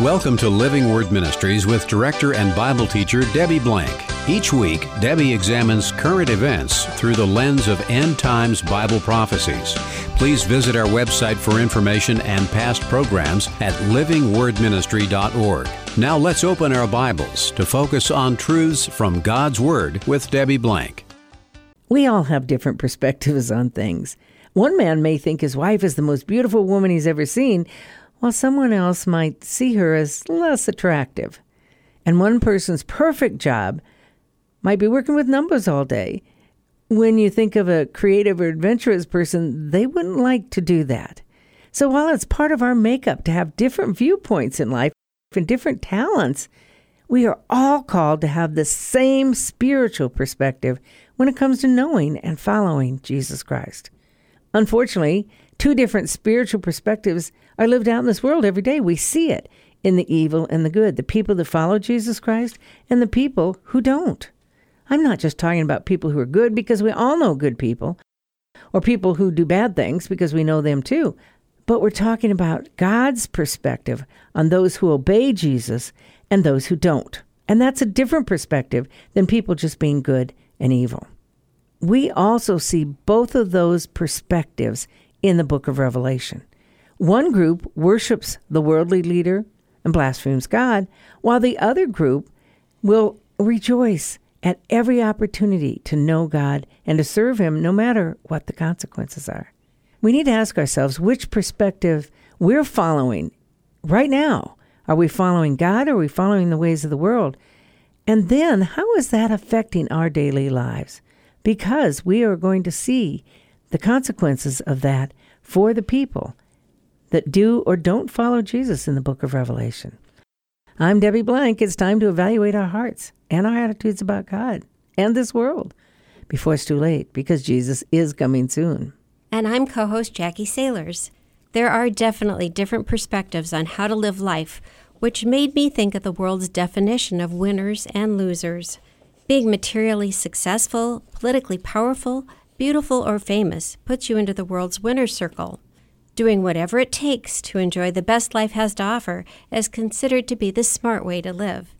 Welcome to Living Word Ministries with director and Bible teacher Debbie Blank. Each week, Debbie examines current events through the lens of end times Bible prophecies. Please visit our website for information and past programs at livingwordministry.org. Now let's open our Bibles to focus on truths from God's Word with Debbie Blank. We all have different perspectives on things. One man may think his wife is the most beautiful woman he's ever seen, while someone else might see her as less attractive. And one person's perfect job might be working with numbers all day. When you think of a creative or adventurous person, they wouldn't like to do that. So while it's part of our makeup to have different viewpoints in life and different talents, we are all called to have the same spiritual perspective when it comes to knowing and following Jesus Christ. Unfortunately, two different spiritual perspectives are lived out in this world every day. We see it in the evil and the good, the people that follow Jesus Christ and the people who don't. I'm not just talking about people who are good because we all know good people, or people who do bad things because we know them too. But we're talking about God's perspective on those who obey Jesus and those who don't. And that's a different perspective than people just being good and evil. We also see both of those perspectives in the book of Revelation. One group worships the worldly leader and blasphemes God, while the other group will rejoice at every opportunity to know God and to serve Him no matter what the consequences are. We need to ask ourselves which perspective we're following right now. Are we following God or are we following the ways of the world? And then, how is that affecting our daily lives? Because we are going to see the consequences of that for the people that do or don't follow Jesus in the book of Revelation. I'm Debbie Blank. It's time to evaluate our hearts and our attitudes about God and this world before it's too late because Jesus is coming soon. And I'm co host Jackie Sailors. There are definitely different perspectives on how to live life, which made me think of the world's definition of winners and losers. Being materially successful, politically powerful, beautiful, or famous puts you into the world's winner's circle. Doing whatever it takes to enjoy the best life has to offer is considered to be the smart way to live.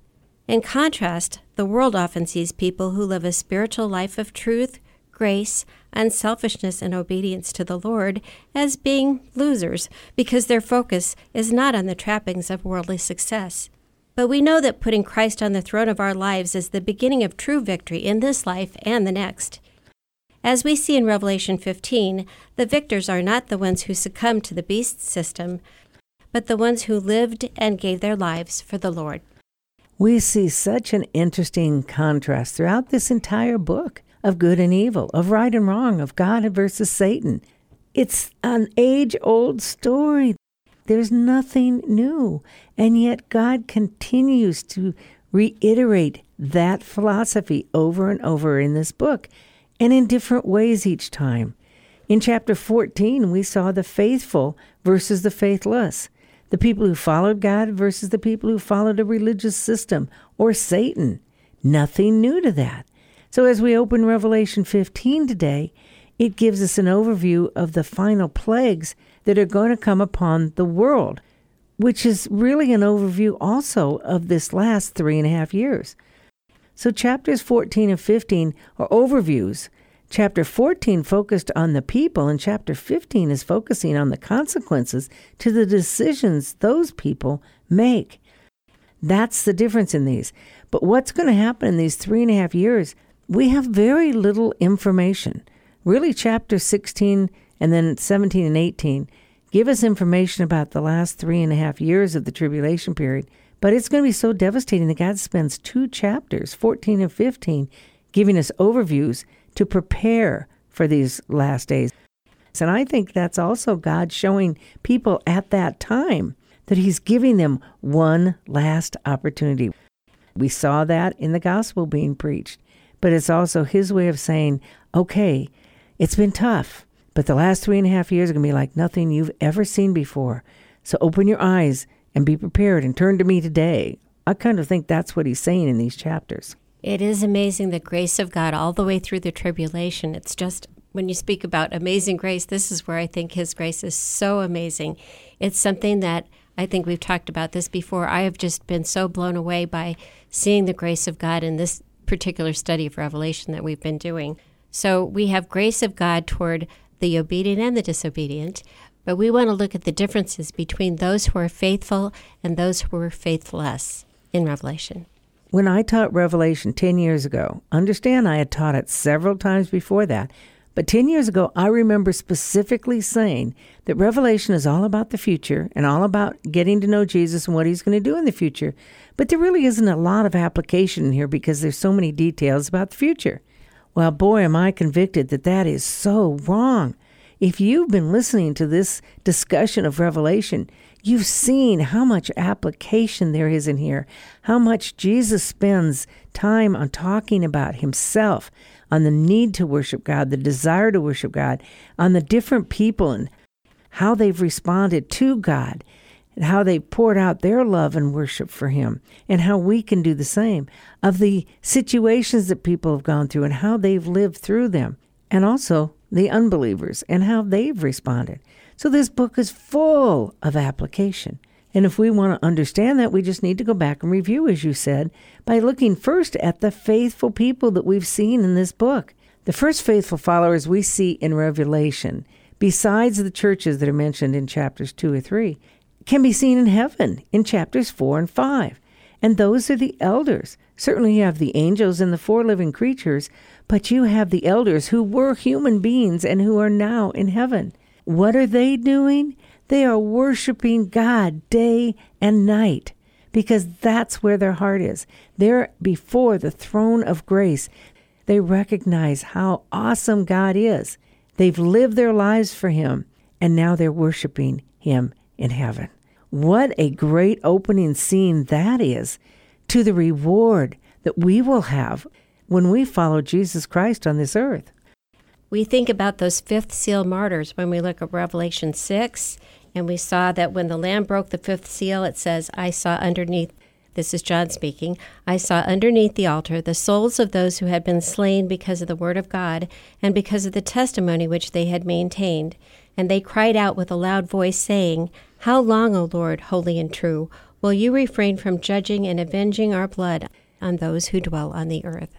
In contrast, the world often sees people who live a spiritual life of truth, grace, unselfishness, and obedience to the Lord as being losers because their focus is not on the trappings of worldly success. But we know that putting Christ on the throne of our lives is the beginning of true victory in this life and the next. As we see in Revelation 15, the victors are not the ones who succumbed to the beast system, but the ones who lived and gave their lives for the Lord. We see such an interesting contrast throughout this entire book of good and evil, of right and wrong, of God versus Satan. It's an age old story. There's nothing new. And yet, God continues to reiterate that philosophy over and over in this book, and in different ways each time. In chapter 14, we saw the faithful versus the faithless, the people who followed God versus the people who followed a religious system or Satan. Nothing new to that. So, as we open Revelation 15 today, it gives us an overview of the final plagues that are going to come upon the world, which is really an overview also of this last three and a half years. So, chapters 14 and 15 are overviews. Chapter 14 focused on the people, and chapter 15 is focusing on the consequences to the decisions those people make. That's the difference in these. But what's going to happen in these three and a half years we have very little information. Really, chapter 16 and then 17 and 18 give us information about the last three and a half years of the tribulation period. But it's going to be so devastating that God spends two chapters, 14 and 15, giving us overviews to prepare for these last days. And I think that's also God showing people at that time that He's giving them one last opportunity. We saw that in the gospel being preached but it's also his way of saying, okay, it's been tough, but the last three and a half years are going to be like nothing you've ever seen before. So open your eyes and be prepared and turn to me today. I kind of think that's what he's saying in these chapters. It is amazing the grace of God all the way through the tribulation. It's just when you speak about amazing grace, this is where I think His grace is so amazing. It's something that I think we've talked about this before. I have just been so blown away by seeing the grace of God in this particular study of Revelation that we've been doing. So we have grace of God toward the obedient and the disobedient, but we want to look at the differences between those who are faithful and those who are faithless in Revelation. When I taught Revelation 10 years ago, understand I had taught it several times before that, but 10 years ago, I remember specifically saying that Revelation is all about the future and all about getting to know Jesus and what he's going to do in the future. But there really isn't a lot of application here because there's so many details about the future. Well, boy, am I convicted that that is so wrong. If you've been listening to this discussion of Revelation, you've seen how much application there is in here, how much Jesus spends time on talking about himself, on the need to worship God, the desire to worship God, on the different people and how they've responded to God and how they poured out their love and worship for Him, and how we can do the same, of the situations that people have gone through and how they've lived through them, and also the unbelievers and how they've responded. So this book is full of application. And if we want to understand that, we just need to go back and review, as you said, by looking first at the faithful people that we've seen in this book. The first faithful followers we see in Revelation, besides the churches that are mentioned in chapters 2 or 3, can be seen in heaven in chapters 4 and 5. And those are the elders. Certainly, you have the angels and the four living creatures, but you have the elders who were human beings and who are now in heaven. What are they doing? They are worshiping God day and night because that's where their heart is. They're before the throne of grace. They recognize how awesome God is. They've lived their lives for Him, and now they're worshiping Him in heaven. What a great opening scene that is to the reward that we will have when we follow Jesus Christ on this earth. We think about those fifth seal martyrs when we look at Revelation 6, and we saw that when the Lamb broke the fifth seal, it says, I saw underneath, this is John speaking, I saw underneath the altar the souls of those who had been slain because of the word of God and because of the testimony which they had maintained. And they cried out with a loud voice, saying, How long, O Lord, holy and true, will you refrain from judging and avenging our blood on those who dwell on the earth?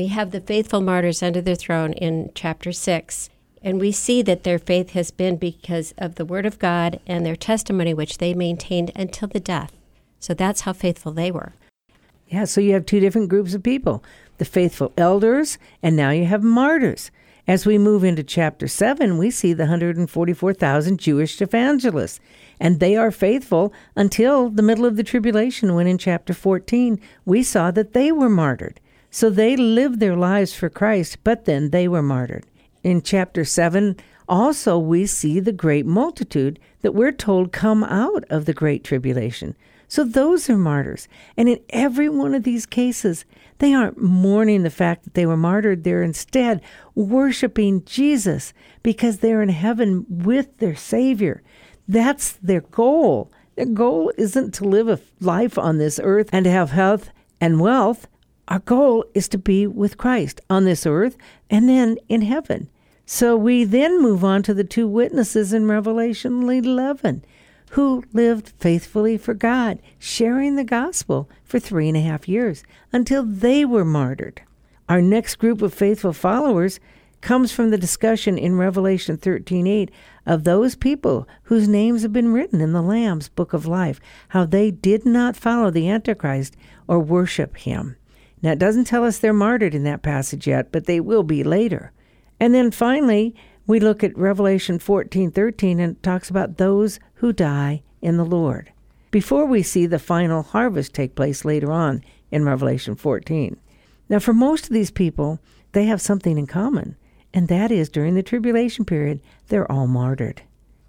We have the faithful martyrs under their throne in chapter 6, and we see that their faith has been because of the Word of God and their testimony, which they maintained until the death. So that's how faithful they were. Yeah, so you have two different groups of people the faithful elders, and now you have martyrs. As we move into chapter 7, we see the 144,000 Jewish evangelists, and they are faithful until the middle of the tribulation, when in chapter 14 we saw that they were martyred. So they lived their lives for Christ, but then they were martyred. In chapter 7, also we see the great multitude that we're told come out of the great tribulation. So those are martyrs. And in every one of these cases, they aren't mourning the fact that they were martyred. They're instead worshiping Jesus because they're in heaven with their Savior. That's their goal. Their goal isn't to live a life on this earth and to have health and wealth. Our goal is to be with Christ on this earth and then in heaven. So we then move on to the two witnesses in Revelation 11 who lived faithfully for God, sharing the gospel for three and a half years until they were martyred. Our next group of faithful followers comes from the discussion in Revelation 13:8 of those people whose names have been written in the Lamb's book of life, how they did not follow the Antichrist or worship him. Now, it doesn't tell us they're martyred in that passage yet, but they will be later. And then finally, we look at Revelation 14:13 and it talks about those who die in the Lord. Before we see the final harvest take place later on in Revelation 14. Now, for most of these people, they have something in common, and that is during the tribulation period, they're all martyred.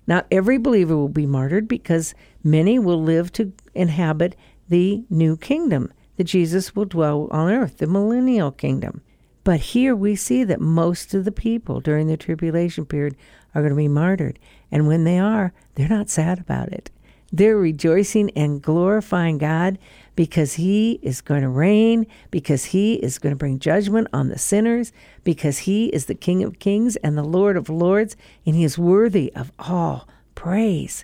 Not every believer will be martyred because many will live to inhabit the new kingdom that Jesus will dwell on earth, the millennial kingdom. But here we see that most of the people during the tribulation period are going to be martyred. And when they are, they're not sad about it. They're rejoicing and glorifying God because He is going to reign, because He is going to bring judgment on the sinners, because He is the King of kings and the Lord of lords, and He is worthy of all praise.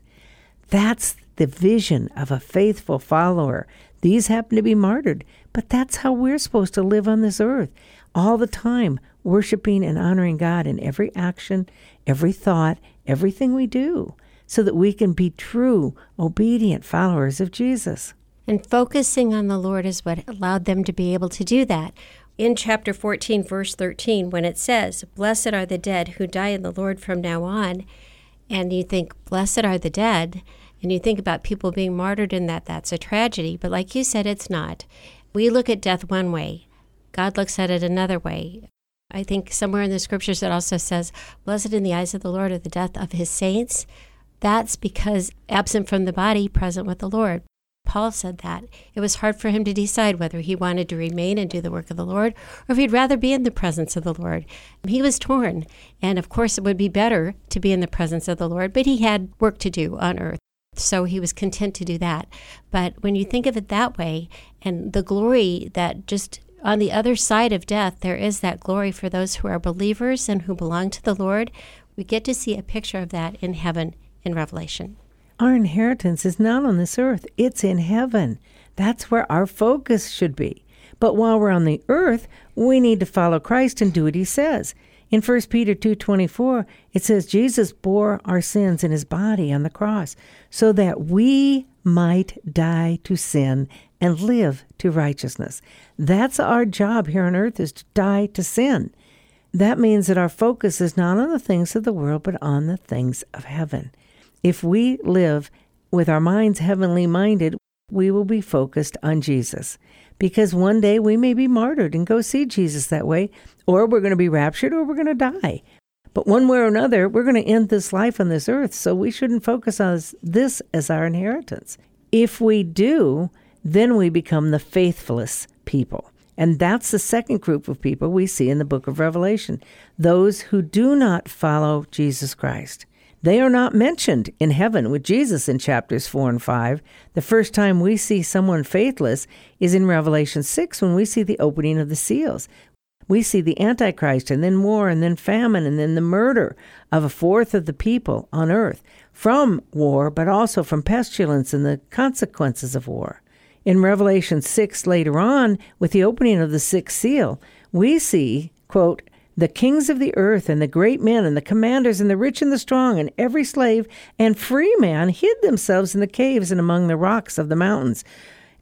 That's the vision of a faithful follower. These happen to be martyred, but that's how we're supposed to live on this earth all the time, worshiping and honoring God in every action, every thought, everything we do, so that we can be true, obedient followers of Jesus. And focusing on the Lord is what allowed them to be able to do that. In chapter 14, verse 13, when it says, Blessed are the dead who die in the Lord from now on, and you think, Blessed are the dead, and you think about people being martyred in that, that's a tragedy. But like you said, it's not. We look at death one way, God looks at it another way. I think somewhere in the scriptures it also says, Blessed in the eyes of the Lord are the death of his saints. That's because absent from the body, present with the Lord. Paul said that. It was hard for him to decide whether he wanted to remain and do the work of the Lord or if he'd rather be in the presence of the Lord. He was torn. And of course, it would be better to be in the presence of the Lord, but he had work to do on earth. So he was content to do that. But when you think of it that way and the glory that just on the other side of death, there is that glory for those who are believers and who belong to the Lord. We get to see a picture of that in heaven in Revelation. Our inheritance is not on this earth, it's in heaven. That's where our focus should be. But while we're on the earth, we need to follow Christ and do what he says. In 1 Peter 2:24, it says Jesus bore our sins in his body on the cross so that we might die to sin and live to righteousness. That's our job here on earth is to die to sin. That means that our focus is not on the things of the world, but on the things of heaven. If we live with our minds heavenly minded, we will be focused on Jesus. Because one day we may be martyred and go see Jesus that way, or we're going to be raptured, or we're going to die. But one way or another, we're going to end this life on this earth, so we shouldn't focus on this as our inheritance. If we do, then we become the faithless people. And that's the second group of people we see in the book of Revelation those who do not follow Jesus Christ. They are not mentioned in heaven with Jesus in chapters 4 and 5. The first time we see someone faithless is in Revelation 6 when we see the opening of the seals. We see the Antichrist and then war and then famine and then the murder of a fourth of the people on earth from war, but also from pestilence and the consequences of war. In Revelation 6 later on, with the opening of the sixth seal, we see, quote, the kings of the earth and the great men and the commanders and the rich and the strong and every slave and free man hid themselves in the caves and among the rocks of the mountains.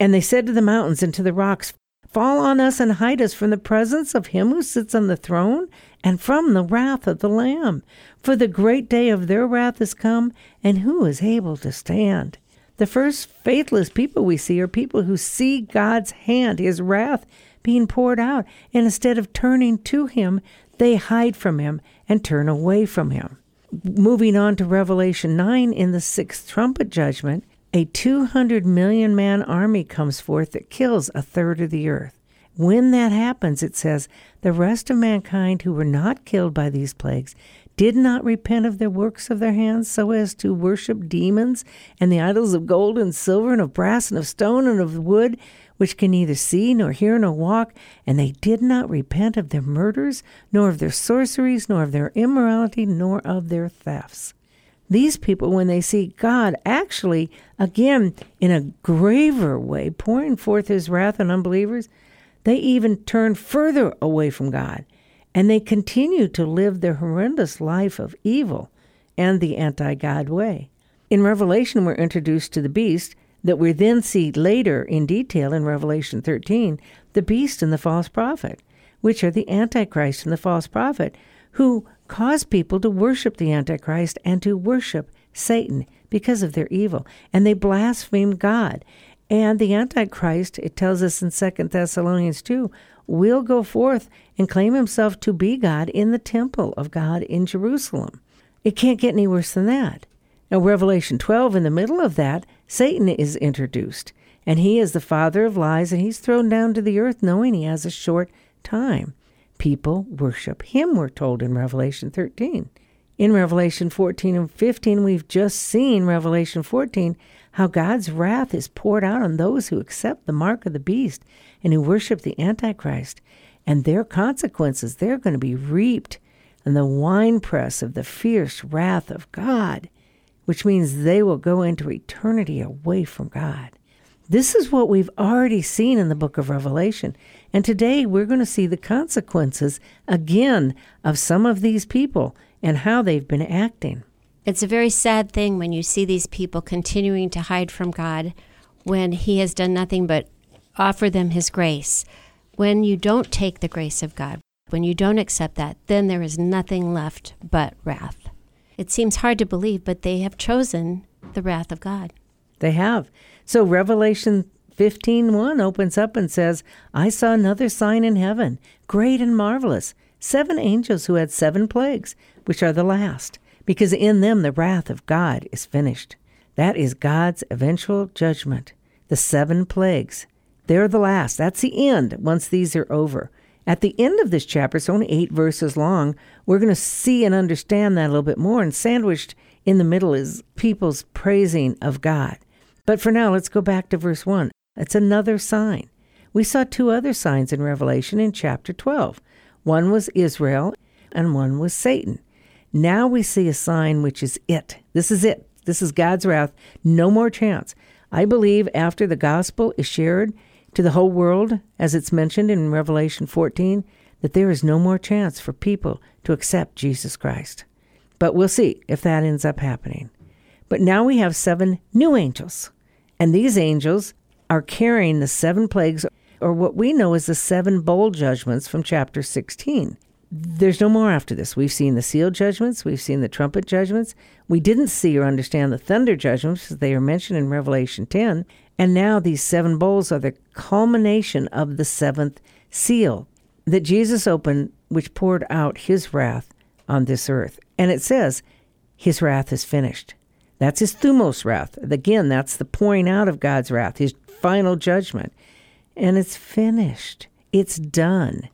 And they said to the mountains and to the rocks, Fall on us and hide us from the presence of him who sits on the throne and from the wrath of the Lamb. For the great day of their wrath is come, and who is able to stand? The first faithless people we see are people who see God's hand, his wrath being poured out, and instead of turning to him, they hide from him and turn away from him. Moving on to Revelation 9, in the sixth trumpet judgment, a 200 million man army comes forth that kills a third of the earth. When that happens, it says, the rest of mankind who were not killed by these plagues did not repent of their works of their hands so as to worship demons and the idols of gold and silver and of brass and of stone and of wood, which can neither see nor hear nor walk, and they did not repent of their murders, nor of their sorceries, nor of their immorality, nor of their thefts. These people, when they see God actually, again, in a graver way, pouring forth his wrath on unbelievers, they even turn further away from God and they continue to live their horrendous life of evil and the anti God way. In Revelation, we're introduced to the beast that we then see later in detail in Revelation 13 the beast and the false prophet, which are the Antichrist and the false prophet, who cause people to worship the Antichrist and to worship Satan because of their evil. And they blaspheme God. And the Antichrist, it tells us in 2 Thessalonians 2, will go forth and claim himself to be God in the temple of God in Jerusalem. It can't get any worse than that. Now, Revelation 12, in the middle of that, Satan is introduced, and he is the father of lies, and he's thrown down to the earth knowing he has a short time. People worship him, we're told in Revelation 13. In Revelation 14 and 15, we've just seen Revelation 14 how God's wrath is poured out on those who accept the mark of the beast and who worship the Antichrist. And their consequences, they're going to be reaped in the winepress of the fierce wrath of God. Which means they will go into eternity away from God. This is what we've already seen in the book of Revelation. And today we're going to see the consequences again of some of these people and how they've been acting. It's a very sad thing when you see these people continuing to hide from God when He has done nothing but offer them His grace. When you don't take the grace of God, when you don't accept that, then there is nothing left but wrath. It seems hard to believe, but they have chosen the wrath of God. They have. So Revelation 15:1 opens up and says, "I saw another sign in heaven, great and marvelous, seven angels who had seven plagues, which are the last, because in them the wrath of God is finished." That is God's eventual judgment. The seven plagues. They're the last. That's the end once these are over. At the end of this chapter, it's only eight verses long, we're going to see and understand that a little bit more. And sandwiched in the middle is people's praising of God. But for now, let's go back to verse 1. It's another sign. We saw two other signs in Revelation in chapter 12. One was Israel, and one was Satan. Now we see a sign which is it. This is it. This is God's wrath. No more chance. I believe after the gospel is shared to the whole world, as it's mentioned in Revelation 14, that there is no more chance for people to accept Jesus Christ. But we'll see if that ends up happening. But now we have seven new angels. And these angels are carrying the seven plagues, or what we know as the seven bowl judgments from chapter 16. There's no more after this. We've seen the seal judgments, we've seen the trumpet judgments. We didn't see or understand the thunder judgments, as they are mentioned in Revelation 10. And now these seven bowls are the culmination of the seventh seal that Jesus opened, which poured out his wrath on this earth. And it says, His wrath is finished. That's his thumos wrath. Again, that's the pouring out of God's wrath, his final judgment. And it's finished. It's done.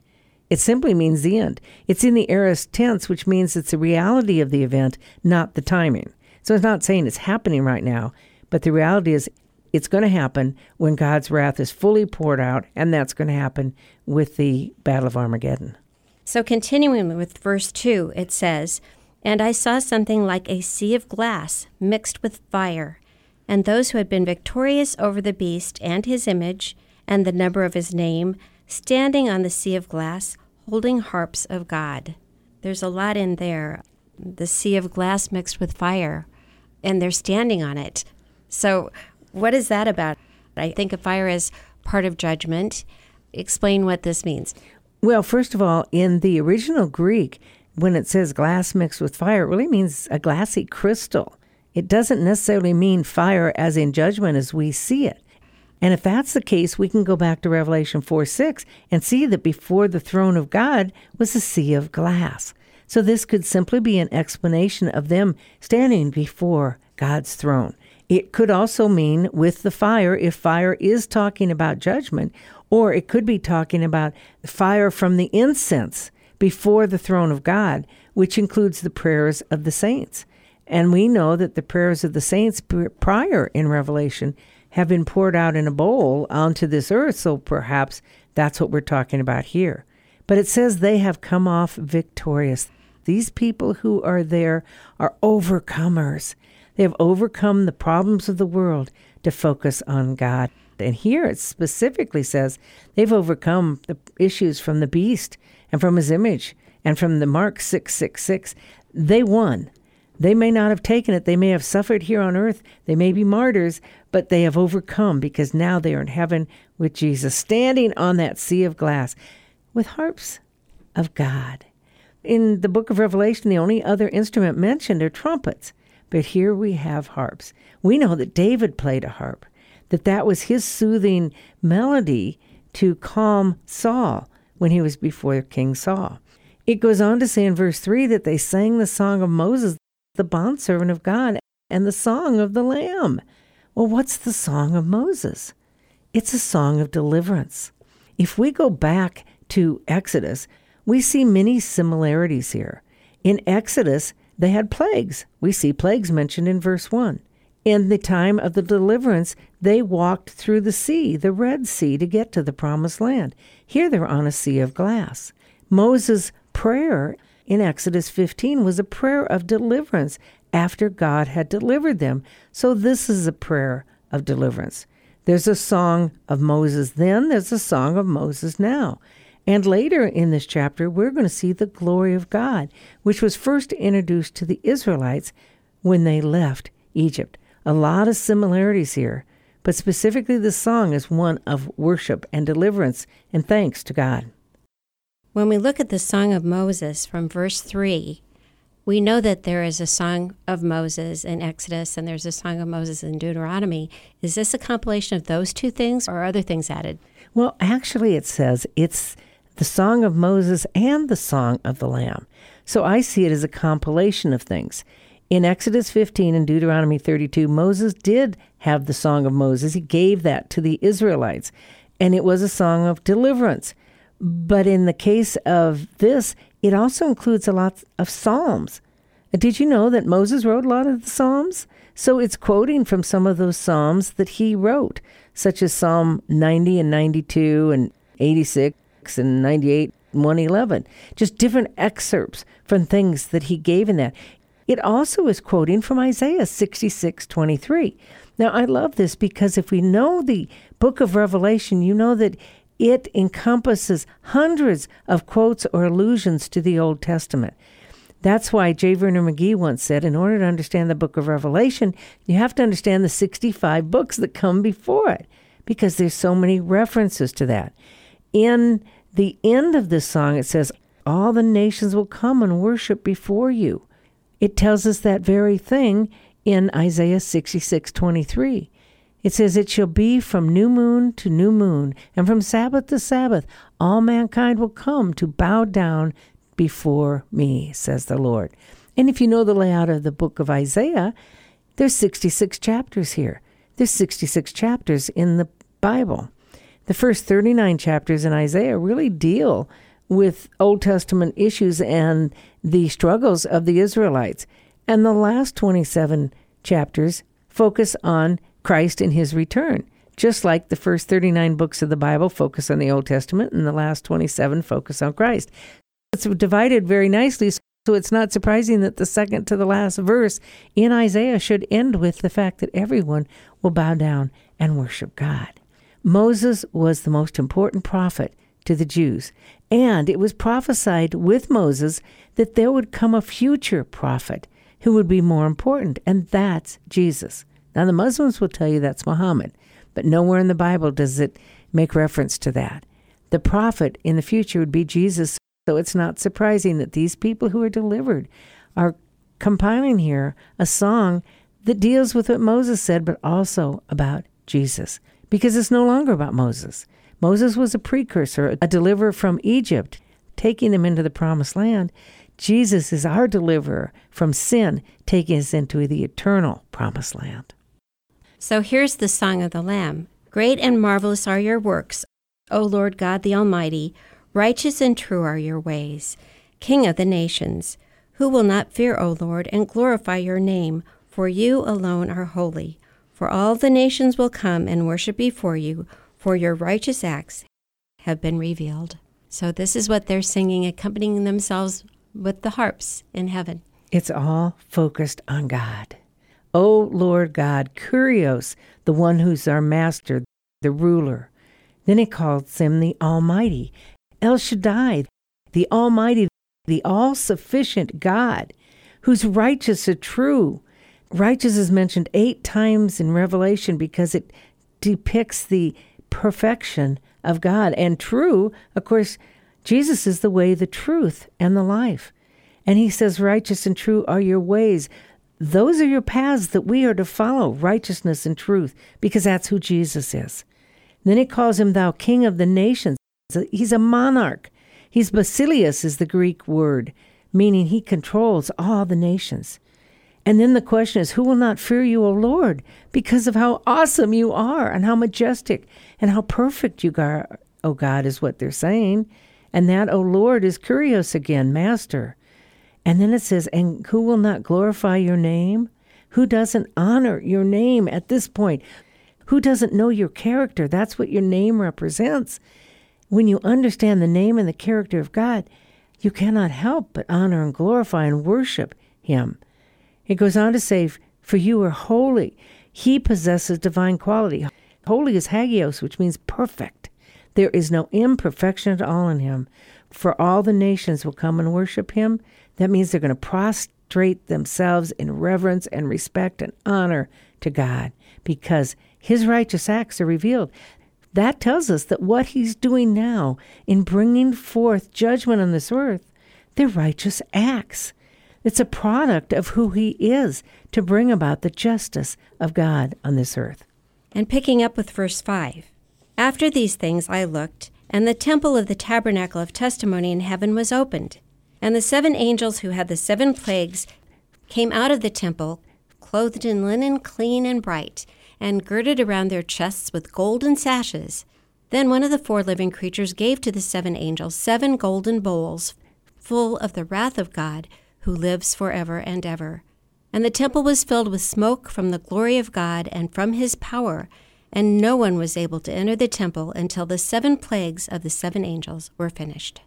It simply means the end. It's in the aorist tense, which means it's the reality of the event, not the timing. So it's not saying it's happening right now, but the reality is it's going to happen when God's wrath is fully poured out, and that's going to happen with the Battle of Armageddon. So, continuing with verse 2, it says, and I saw something like a sea of glass mixed with fire, and those who had been victorious over the beast and his image, and the number of his name, standing on the sea of glass, holding harps of God. There's a lot in there. The sea of glass mixed with fire, and they're standing on it. So, what is that about? I think of fire as part of judgment. Explain what this means. Well, first of all, in the original Greek, when it says glass mixed with fire, it really means a glassy crystal. It doesn't necessarily mean fire as in judgment as we see it. And if that's the case, we can go back to Revelation 4 6 and see that before the throne of God was a sea of glass. So this could simply be an explanation of them standing before God's throne. It could also mean with the fire, if fire is talking about judgment, or it could be talking about fire from the incense before the throne of God, which includes the prayers of the saints. And we know that the prayers of the saints prior in Revelation have been poured out in a bowl onto this earth, so perhaps that's what we're talking about here. But it says they have come off victorious. These people who are there are overcomers. They have overcome the problems of the world to focus on God. And here it specifically says they've overcome the issues from the beast and from his image and from the mark 666 they won. They may not have taken it. They may have suffered here on earth. They may be martyrs but they have overcome because now they are in heaven with jesus standing on that sea of glass with harps of god. In the book of revelation the only other instrument mentioned are trumpets but here we have harps we know that david played a harp that that was his soothing melody to calm saul when he was before King Saul. It goes on to say in verse 3 that they sang the song of Moses, the bondservant of God, and the song of the Lamb. Well, what's the song of Moses? It's a song of deliverance. If we go back to Exodus, we see many similarities here. In Exodus, they had plagues. We see plagues mentioned in verse 1. In the time of the deliverance, they walked through the sea, the Red Sea, to get to the promised land. Here they're on a sea of glass. Moses' prayer in Exodus 15 was a prayer of deliverance after God had delivered them. So this is a prayer of deliverance. There's a song of Moses then, there's a song of Moses now. And later in this chapter, we're going to see the glory of God, which was first introduced to the Israelites when they left Egypt. A lot of similarities here, but specifically the song is one of worship and deliverance and thanks to God. When we look at the Song of Moses from verse 3, we know that there is a Song of Moses in Exodus and there's a Song of Moses in Deuteronomy. Is this a compilation of those two things or other things added? Well, actually, it says it's the Song of Moses and the Song of the Lamb. So I see it as a compilation of things. In Exodus 15 and Deuteronomy 32, Moses did have the Song of Moses. He gave that to the Israelites, and it was a song of deliverance. But in the case of this, it also includes a lot of Psalms. Did you know that Moses wrote a lot of the Psalms? So it's quoting from some of those Psalms that he wrote, such as Psalm 90 and 92 and 86 and 98, 111. Just different excerpts from things that he gave in that. It also is quoting from Isaiah 66 23. Now, I love this because if we know the book of Revelation, you know that it encompasses hundreds of quotes or allusions to the Old Testament. That's why J. Vernon McGee once said in order to understand the book of Revelation, you have to understand the 65 books that come before it because there's so many references to that. In the end of this song, it says, All the nations will come and worship before you. It tells us that very thing in Isaiah 66 23. It says, It shall be from new moon to new moon, and from Sabbath to Sabbath, all mankind will come to bow down before me, says the Lord. And if you know the layout of the book of Isaiah, there's 66 chapters here. There's 66 chapters in the Bible. The first 39 chapters in Isaiah really deal with Old Testament issues and the struggles of the Israelites. And the last 27 chapters focus on Christ and his return, just like the first 39 books of the Bible focus on the Old Testament and the last 27 focus on Christ. It's divided very nicely, so it's not surprising that the second to the last verse in Isaiah should end with the fact that everyone will bow down and worship God. Moses was the most important prophet to the Jews, and it was prophesied with Moses that there would come a future prophet who would be more important, and that's Jesus. Now, the Muslims will tell you that's Muhammad, but nowhere in the Bible does it make reference to that. The prophet in the future would be Jesus, so it's not surprising that these people who are delivered are compiling here a song that deals with what Moses said, but also about Jesus, because it's no longer about Moses. Moses was a precursor, a deliverer from Egypt, taking them into the promised land. Jesus is our deliverer from sin, taking us into the eternal promised land. So here's the Song of the Lamb Great and marvelous are your works, O Lord God the Almighty. Righteous and true are your ways, King of the nations. Who will not fear, O Lord, and glorify your name? For you alone are holy. For all the nations will come and worship before you, for your righteous acts have been revealed. So, this is what they're singing, accompanying themselves with the harps in heaven. It's all focused on God. O Lord God, Kurios, the one who's our master, the ruler. Then he calls him the Almighty, El Shaddai, the Almighty, the all sufficient God, whose righteous are true. Righteous is mentioned eight times in Revelation because it depicts the perfection of God. And true, of course, Jesus is the way, the truth, and the life. And he says, Righteous and true are your ways. Those are your paths that we are to follow, righteousness and truth, because that's who Jesus is. Then he calls him thou king of the nations. He's a monarch. He's Basileus is the Greek word, meaning he controls all the nations. And then the question is, who will not fear you, O Lord, because of how awesome you are and how majestic and how perfect you are, O God, is what they're saying. And that, O Lord, is Kurios again, Master. And then it says, And who will not glorify your name? Who doesn't honor your name at this point? Who doesn't know your character? That's what your name represents. When you understand the name and the character of God, you cannot help but honor and glorify and worship Him. It goes on to say, For you are holy. He possesses divine quality. Holy is hagios, which means perfect. There is no imperfection at all in him. For all the nations will come and worship him. That means they're going to prostrate themselves in reverence and respect and honor to God because his righteous acts are revealed. That tells us that what he's doing now in bringing forth judgment on this earth, they're righteous acts. It's a product of who he is to bring about the justice of God on this earth. And picking up with verse 5 After these things I looked, and the temple of the tabernacle of testimony in heaven was opened. And the seven angels who had the seven plagues came out of the temple, clothed in linen clean and bright and girded around their chests with golden sashes. Then one of the four living creatures gave to the seven angels seven golden bowls full of the wrath of God, who lives forever and ever. And the temple was filled with smoke from the glory of God and from his power, and no one was able to enter the temple until the seven plagues of the seven angels were finished.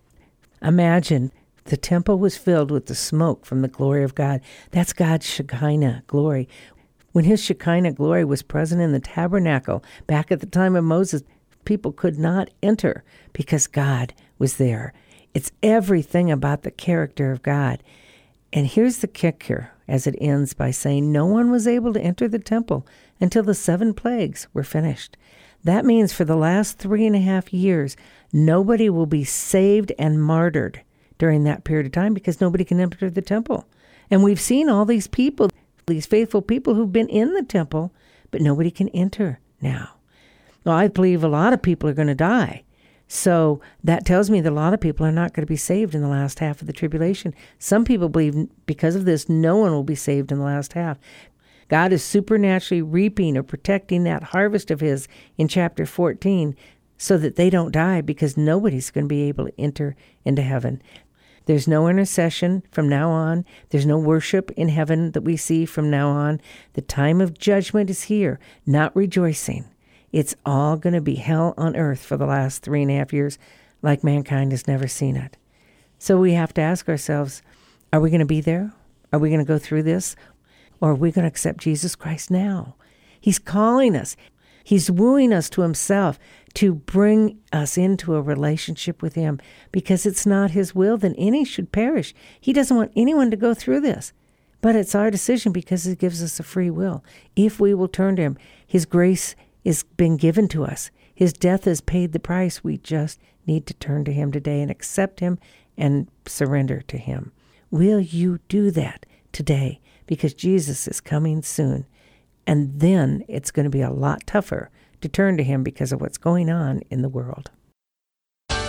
Imagine the temple was filled with the smoke from the glory of God. That's God's Shekinah glory. When his Shekinah glory was present in the tabernacle back at the time of Moses, people could not enter because God was there. It's everything about the character of God. And here's the kicker as it ends by saying, No one was able to enter the temple until the seven plagues were finished. That means for the last three and a half years, nobody will be saved and martyred during that period of time because nobody can enter the temple. And we've seen all these people these faithful people who've been in the temple, but nobody can enter now. Well, I believe a lot of people are going to die. So that tells me that a lot of people are not going to be saved in the last half of the tribulation. Some people believe because of this, no one will be saved in the last half. God is supernaturally reaping or protecting that harvest of His in chapter 14 so that they don't die because nobody's going to be able to enter into heaven. There's no intercession from now on. There's no worship in heaven that we see from now on. The time of judgment is here, not rejoicing. It's all going to be hell on earth for the last three and a half years, like mankind has never seen it. So we have to ask ourselves are we going to be there? Are we going to go through this? Or are we going to accept Jesus Christ now? He's calling us, He's wooing us to Himself to bring us into a relationship with Him because it's not His will that any should perish. He doesn't want anyone to go through this. But it's our decision because He gives us a free will. If we will turn to Him, His grace is been given to us. His death has paid the price. We just need to turn to Him today and accept Him and surrender to Him. Will you do that today? Because Jesus is coming soon. And then it's going to be a lot tougher to turn to Him because of what's going on in the world.